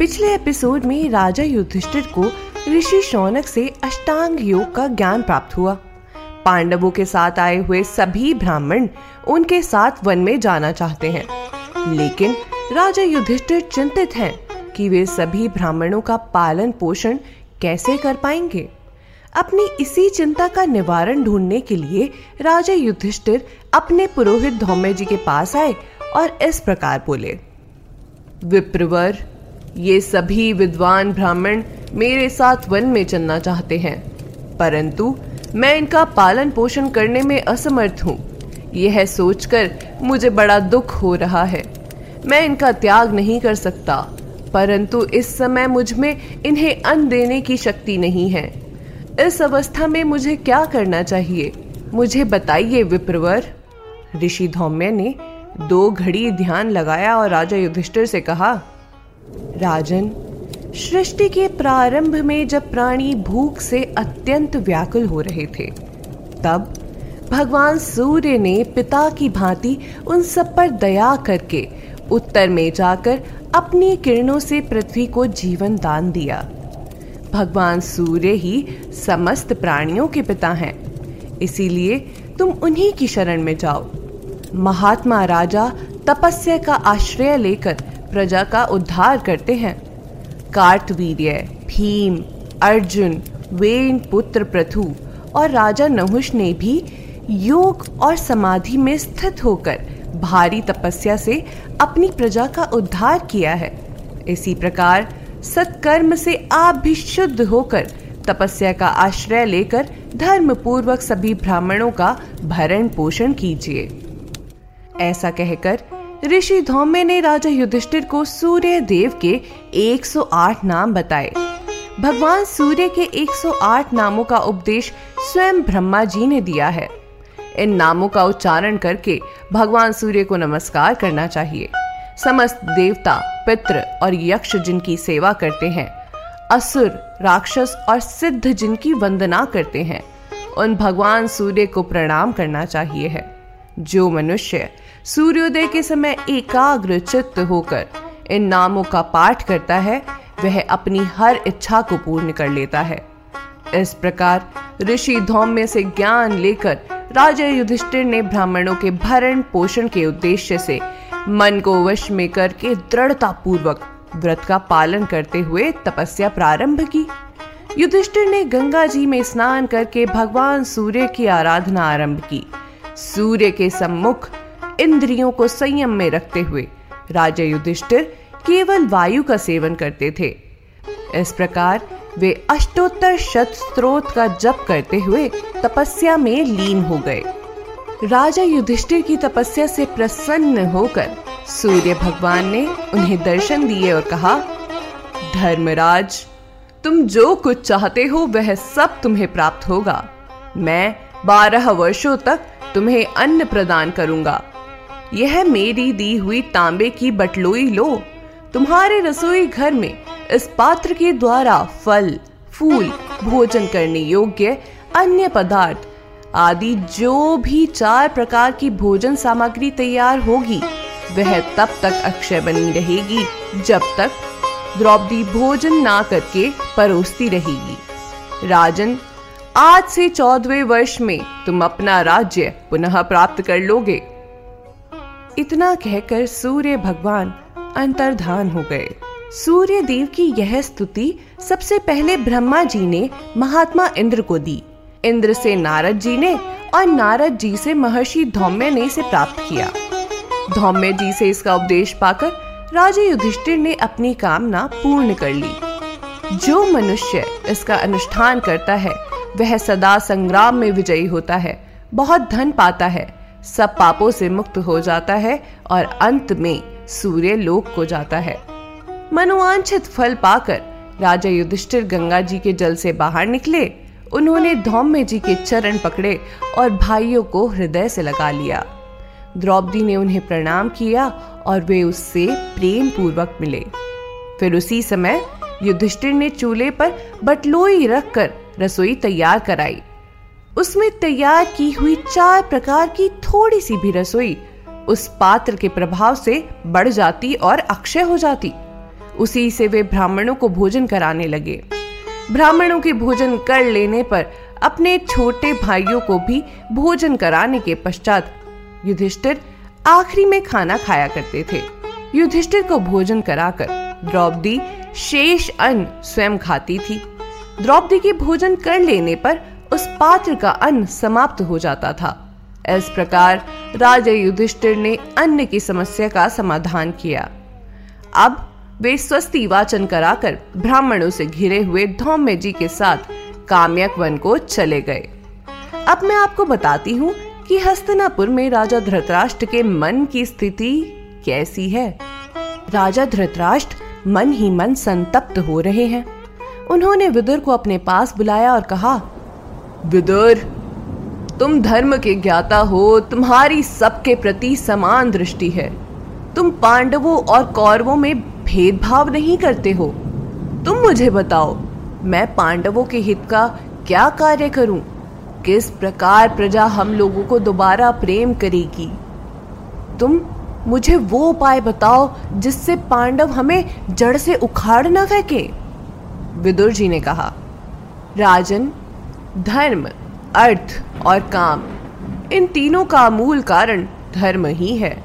पिछले एपिसोड में राजा युधिष्ठिर को ऋषि शौनक से अष्टांग योग का ज्ञान प्राप्त हुआ। पांडवों के साथ आए हुए सभी ब्राह्मण उनके साथ वन में जाना चाहते हैं। लेकिन राजा युधिष्ठिर चिंतित हैं कि वे सभी ब्राह्मणों का पालन पोषण कैसे कर पाएँगे। अपनी इसी चिंता का निवारण ढूँढने के लिए राजा युधिष्ठिर अपने पुरोहित धौम्य जी के पास आए और इस प्रकार बोले, विप्रवर ये सभी विद्वान ब्राह्मण मेरे साथ वन में चलना चाहते हैं। परंतु मैं इनका पालन पोषण करने में असमर्थ हूँ। यह सोचकर मुझे बड़ा दुख हो रहा है। मैं इनका त्याग नहीं कर सकता, परंतु इस समय मुझमें इन्हें अन्न देने की शक्ति नहीं है। इस अवस्था में मुझे क्या करना चाहिए? मुझे बताइए, विप्रवर। ऋषि धौम्य ने दो घड़ी ध्यान लगाया और राजा युधिष्ठिर से कहा राजन, सृष्टि के प्रारंभ में जब प्राणी भूख से अत्यंत व्याकुल हो रहे थे, तब भगवान सूर्य ने पिता की भांति उन सब पर दया करके उत्तर में जाकर अपनी किरणों से पृथ्वी को जीवन दान दिया। भगवान सूर्य ही समस्त प्राणियों के पिता हैं, इसीलिए तुम उन्हीं की शरण में जाओ। महात्मा राजा तपस्या का आश्रय लेकर प्रजा का उद्धार करते हैं। कार्तवीर्य, भीम, अर्जुन वेन पुत्र प्रथु और राजा नहुष ने भी योग और समाधि में स्थित होकर भारी तपस्या से अपनी प्रजा का उद्धार किया है। इसी प्रकार सत्कर्म से आप भी शुद्ध होकर तपस्या का आश्रय लेकर धर्म पूर्वक सभी ब्राह्मणों का भरण पोषण कीजिए। ऐसा कहकर ऋषि धौम्य ने राजा युधिष्ठिर को सूर्य देव के 108 नाम बताए। भगवान सूर्य के 108 नामों का उपदेश स्वयं ब्रह्मा जी ने दिया है। इन नामों का उच्चारण करके भगवान सूर्य को नमस्कार करना चाहिए। समस्त देवता पित्र और यक्ष जिनकी सेवा करते हैं, असुर, राक्षस और सिद्ध जिनकी वंदना करते हैं, उन भगवान सूर्य को प्रणाम करना चाहिए है। जो मनुष्य सूर्योदय के समय एकाग्र चित्त होकर इन नामों का पाठ करता है, वह अपनी हर इच्छा को पूर्ण कर लेता है। इस प्रकार ऋषि धौम्य से ज्ञान लेकर राजा युधिष्ठिर ने ब्राह्मणों के भरण पोषण के उद्देश्य से मन को वश में करके दृढ़ता पूर्वक व्रत का पालन करते हुए तपस्या प्रारंभ की। युधिष्ठिर ने गंगा जी में स्नान करके भगवान सूर्य की आराधना आरंभ की। सूर्य के सम्मुख इंद्रियों को संयम में रखते हुए राजा युधिष्ठिर केवल वायु का सेवन करते थे। इस प्रकार वे अष्टोत्तर शत स्त्रोत का जप करते हुए तपस्या में लीन हो गए। राजा युधिष्ठिर की तपस्या से प्रसन्न होकर सूर्य भगवान ने उन्हें दर्शन दिए और कहा, धर्मराज, तुम जो कुछ चाहते हो वह सब तुम्हें प्राप्त होगा। मैं बारह वर्षों तक तुम्हें अन्न प्रदान करूँगा। यह मेरी दी हुई तांबे की बटलोई लो। तुम्हारे रसोई घर में इस पात्र के द्वारा फल, फूल, भोजन करने योग्य अन्य पदार्थ आदि जो भी चार प्रकार की भोजन सामग्री तैयार होगी, वह तब तक अक्षय बनी रहेगी जब तक द्रौपदी भोजन ना करके परोसती रहेगी। राजन आज से चौदवे वर्ष में तुम अपना राज्य पुनः प्राप्त कर लोगे। इतना कहकर सूर्य भगवान अंतर्धान हो गए। सूर्य देव की यह स्तुति सबसे पहले ब्रह्मा जी ने महात्मा इंद्र को दी। इंद्र से नारद जी ने और नारद जी से महर्षि धौम्य ने इसे प्राप्त किया। धौम्य जी से इसका उपदेश पाकर राजा युधिष्ठिर ने अपनी कामना पूर्ण कर ली। जो मनुष्य इसका अनुष्ठान करता है वह सदा संग्राम में विजयी होता है, बहुत धन पाता है, सब पापों से मुक्त हो जाता है और अंत में सूर्य लोक को जाता है। मनोवांछित फल पाकर राजा युधिष्ठिर गंगा जी के जल से बाहर निकले। उन्होंने धौम्य जी के चरण पकड़े और भाइयों को हृदय से लगा लिया। द्रौपदी ने उन्हें प्रणाम किया और वे उससे प्रेम पूर्वक मिले। फिर उसी समय युधिष्ठिर ने चूल्हे पर बटलोई रखकर रसोई तैयार कराई। उसमें तैयार की हुई चार प्रकार की थोड़ी सी भी रसोई उस पात्र के प्रभाव से बढ़ जाती और अक्षय हो जाती। उसी से वे ब्राह्मणों को भोजन कराने लगे। ब्राह्मणों के भोजन कर लेने पर अपने छोटे भाइयों को भी भोजन कराने के पश्चात युधिष्ठिर आखिरी में खाना खाया करते थे। युधिष्ठिर को भोजन कराकर द्रौपदी शेष अन्न स्वयं खाती थी। द्रौपदी के भोजन कर लेने पर उस पात्र का अन्न समाप्त हो जाता था। इस प्रकार राजा युधिष्ठिर ने अन्न की समस्या का समाधान किया। अब वे स्वस्ति वाचन कराकर ब्राह्मणों से घिरे हुए धौम्य जी के साथ काम्यक वन को चले गए। अब मैं आपको बताती हूँ कि हस्तनापुर में राजा धृतराष्ट्र के मन की स्थिति कैसी है। राजा धृतराष्ट्र मन ही मन संतप्त हो रहे हैं। उन्होंने विदुर को अपने पास बुलाया और कहा, विदुर, तुम धर्म के ज्ञाता हो, तुम्हारी सबके प्रति समान दृष्टि है। तुम पांडवों और कौरवों में भेदभाव नहीं करते हो। तुम मुझे बताओ, मैं पांडवों के हित का क्या कार्य करूँ? किस प्रकार प्रजा हम लोगों को दोबारा प्रेम करेगी? तुम मुझे वो उपाय बताओ जिससे पांडव हमें जड़ से उखाड़ न फेंके। विदुर जी ने कहा, राजन, धर्म, अर्थ और काम, इन तीनों का मूल कारण धर्म ही है।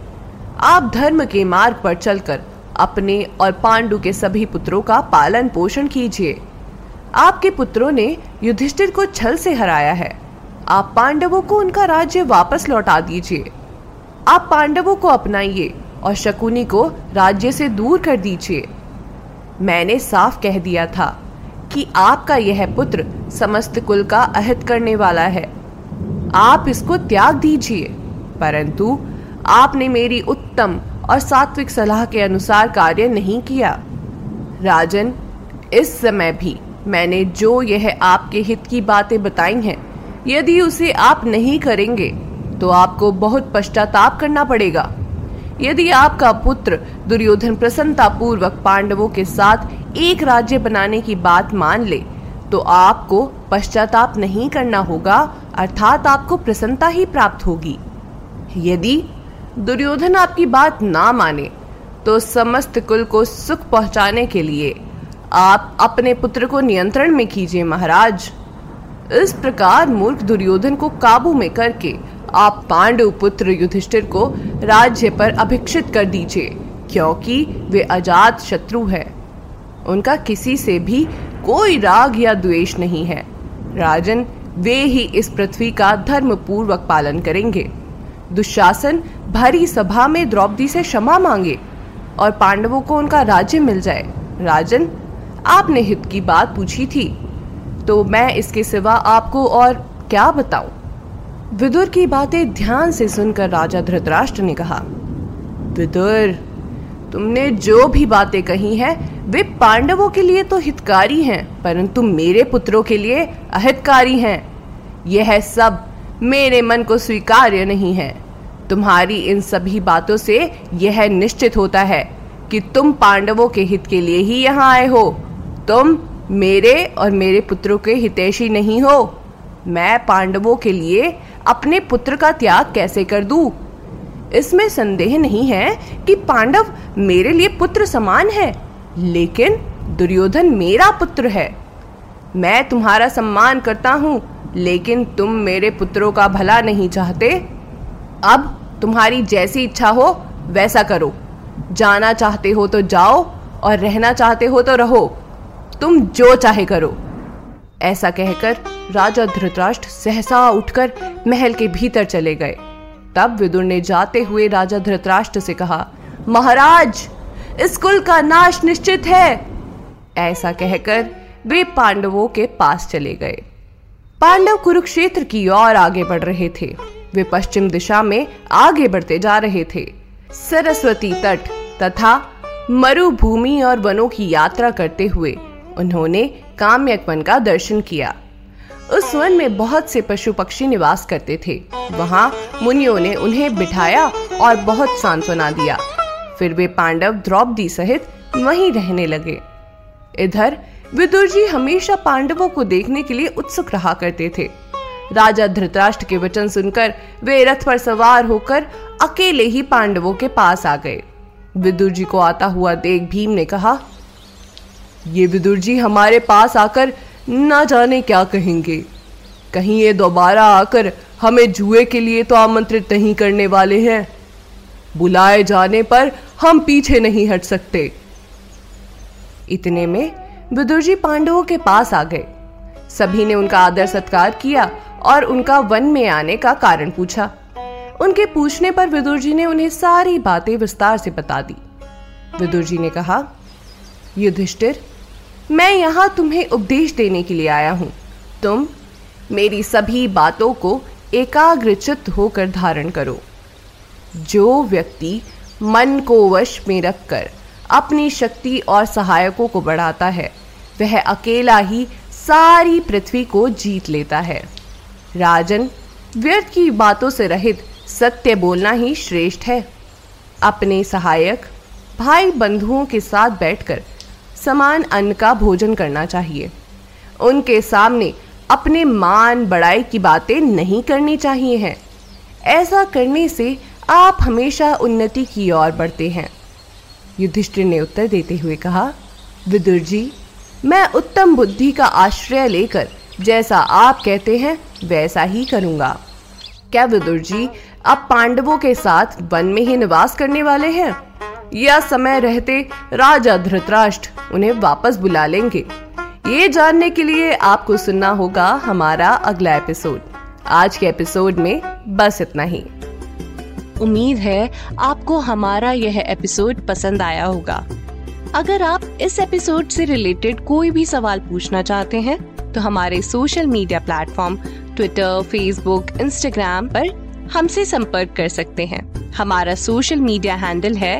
आप धर्म के मार्ग पर चलकर अपने और पांडु के सभी पुत्रों का पालन पोषण कीजिए। आपके पुत्रों ने युधिष्ठिर को छल से हराया है। आप पांडवों को उनका राज्य वापस लौटा दीजिए। आप पांडवों को अपनाइए और शकुनी को राज्य से दूर कर दीजिए। मैंने साफ़ कह दिया था कि आपका यह पुत्र समस्त कुल का अहित करने वाला है। आप इसको त्याग दीजिए। परंतु आपने मेरी उत्तम और सात्विक सलाह के अनुसार कार्य नहीं किया। राजन, इस समय भी मैंने जो यह आपके हित की बातें बताई हैं, यदि उसे आप नहीं करेंगे तो आपको बहुत पश्चाताप करना पड़ेगा। यदि आपका पुत्र दुर्योधन प्रसन्नता पूर्वक पांडवों के साथ एक राज्य बनाने की बात मान ले तो आपको पश्चाताप नहीं करना होगा, अर्थात आपको प्रसन्नता ही प्राप्त होगी। यदि दुर्योधन आपकी बात ना माने तो समस्त कुल को सुख पहुँचाने के लिए आप अपने पुत्र को नियंत्रण में कीजिए महाराज। इस प्रकार मूर्ख दुर्योधन को काबू में करके आप पांडव पुत्र युधिष्ठिर को राज्य पर अभिक्षित कर दीजिए, क्योंकि वे अजात शत्रु है। उनका किसी से भी कोई राग या द्वेष नहीं है। राजन, वे ही इस पृथ्वी का धर्म पूर्वक पालन करेंगे। दुशासन भरी सभा में द्रौपदी से क्षमा मांगे और पांडवों को उनका राज्य मिल जाए। राजन, आपने हित की बात पूछी थी। तो मैं इसके सिवा आपको और क्या बताऊँ? विदुर की बातें ध्यान से सुनकर राजा धृतराष्ट्र ने कहा, विदुर, तुमने जो भी बातें कही हैं, वे पांडवों के लिए तो हितकारी हैं, परंतु मेरे पुत्रों के लिए अहितकारी हैं। यह सब मेरे मन को स्वीकार्य नहीं है। तुम्हारी इन सभी बातों से यह निश्चित होता है कि तुम पांडवों के हित के लिए ही यहाँ आए हो। तुम मेरे और मेरे पुत्रों के हितैषी नहीं हो। मैं पांडवों के लिए अपने पुत्र का त्याग कैसे कर दूँ? इसमें संदेह नहीं है कि पांडव मेरे लिए पुत्र समान है, लेकिन दुर्योधन मेरा पुत्र है। मैं तुम्हारा सम्मान करता हूँ, लेकिन तुम मेरे पुत्रों का भला नहीं चाहते। अब तुम्हारी जैसी इच्छा हो, वैसा करो। जाना चाहते हो तो जाओ, और रहना चाहते हो तो रहो। तुम जो चाहे करो। ऐसा कहकर राजा धृतराष्ट्र सहसा उठकर महल के भीतर चले गए। तब विदुर ने जाते हुए राजा धृतराष्ट्र से कहा, महाराज, इस कुल का नाश निश्चित है। ऐसा कहकर वे पांडवों के पास चले गए। पांडव कुरुक्षेत्र की ओर आगे बढ़ रहे थे। वे पश्चिम दिशा में आगे बढ़ते जा रहे थे। सरस्वती तट तथा मरुभूमि और वनों की यात्रा करते हुए उन्होंने काम्यक वन का दर्शन किया। उस वन में बहुत से पशु पक्षी निवास करते थे। वहाँ मुनियों ने उन्हें बिठाया और बहुत सांत्वना दिया। फिर वे पांडव द्रौपदी सहित वहीं रहने लगे। इधर विदुर जी हमेशा पांडवों को देखने के लिए उत्सुक रहा करते थे। राजा धृतराष्ट्र के वचन सुनकर वे रथ पर सवार होकर अकेले ही पांडवों के पास आ गए। विदुर जी को आता हुआ देख भीम ने कहा ये विदुर जी हमारे पास आकर ना जाने क्या कहेंगे। कहीं ये दोबारा आकर हमें जुए के लिए तो आमंत्रित नहीं करने वाले हैं। बुलाए जाने पर हम पीछे नहीं हट सकते। इतने में विदुर जी पांडवों के पास आ गए। सभी ने उनका आदर सत्कार किया और उनका वन में आने का कारण पूछा। उनके पूछने पर विदुर जी ने उन्हें सारी बातें विस्तार से बता दी। विदुर जी ने कहा, युधिष्ठिर मैं यहाँ तुम्हें उपदेश देने के लिए आया हूँ। तुम मेरी सभी बातों को एकाग्रचित होकर धारण करो। जो व्यक्ति मन को वश में रखकर अपनी शक्ति और सहायकों को बढ़ाता है, वह अकेला ही सारी पृथ्वी को जीत लेता है। राजन, व्यर्थ की बातों से रहित सत्य बोलना ही श्रेष्ठ है। अपने सहायक, भाई बंधुओं के साथ बैठकर समान अन्न का भोजन करना चाहिए। उनके सामने अपने मान बड़ाई की बातें नहीं करनी चाहिए हैं। ऐसा करने से आप हमेशा उन्नति की ओर बढ़ते हैं। युधिष्ठिर ने उत्तर देते हुए कहा, विदुर जी, मैं उत्तम बुद्धि का आश्रय लेकर जैसा आप कहते हैं, वैसा ही करूँगा। क्या विदुर जी, आप पांडवों के साथ वन में ही निवास करने वाले हैं? या समय रहते राजा धृतराष्ट्र उन्हें वापस बुला लेंगे। ये जानने के लिए आपको सुनना होगा हमारा अगला एपिसोड। आज के एपिसोड में बस इतना ही। उम्मीद है आपको हमारा यह एपिसोड पसंद आया होगा। अगर आप इस एपिसोड से रिलेटेड कोई भी सवाल पूछना चाहते हैं तो हमारे social media platform Twitter, Facebook, Instagram पर हमसे संपर्क कर सकते हैं। हमारा सोशल मीडिया हैंडल है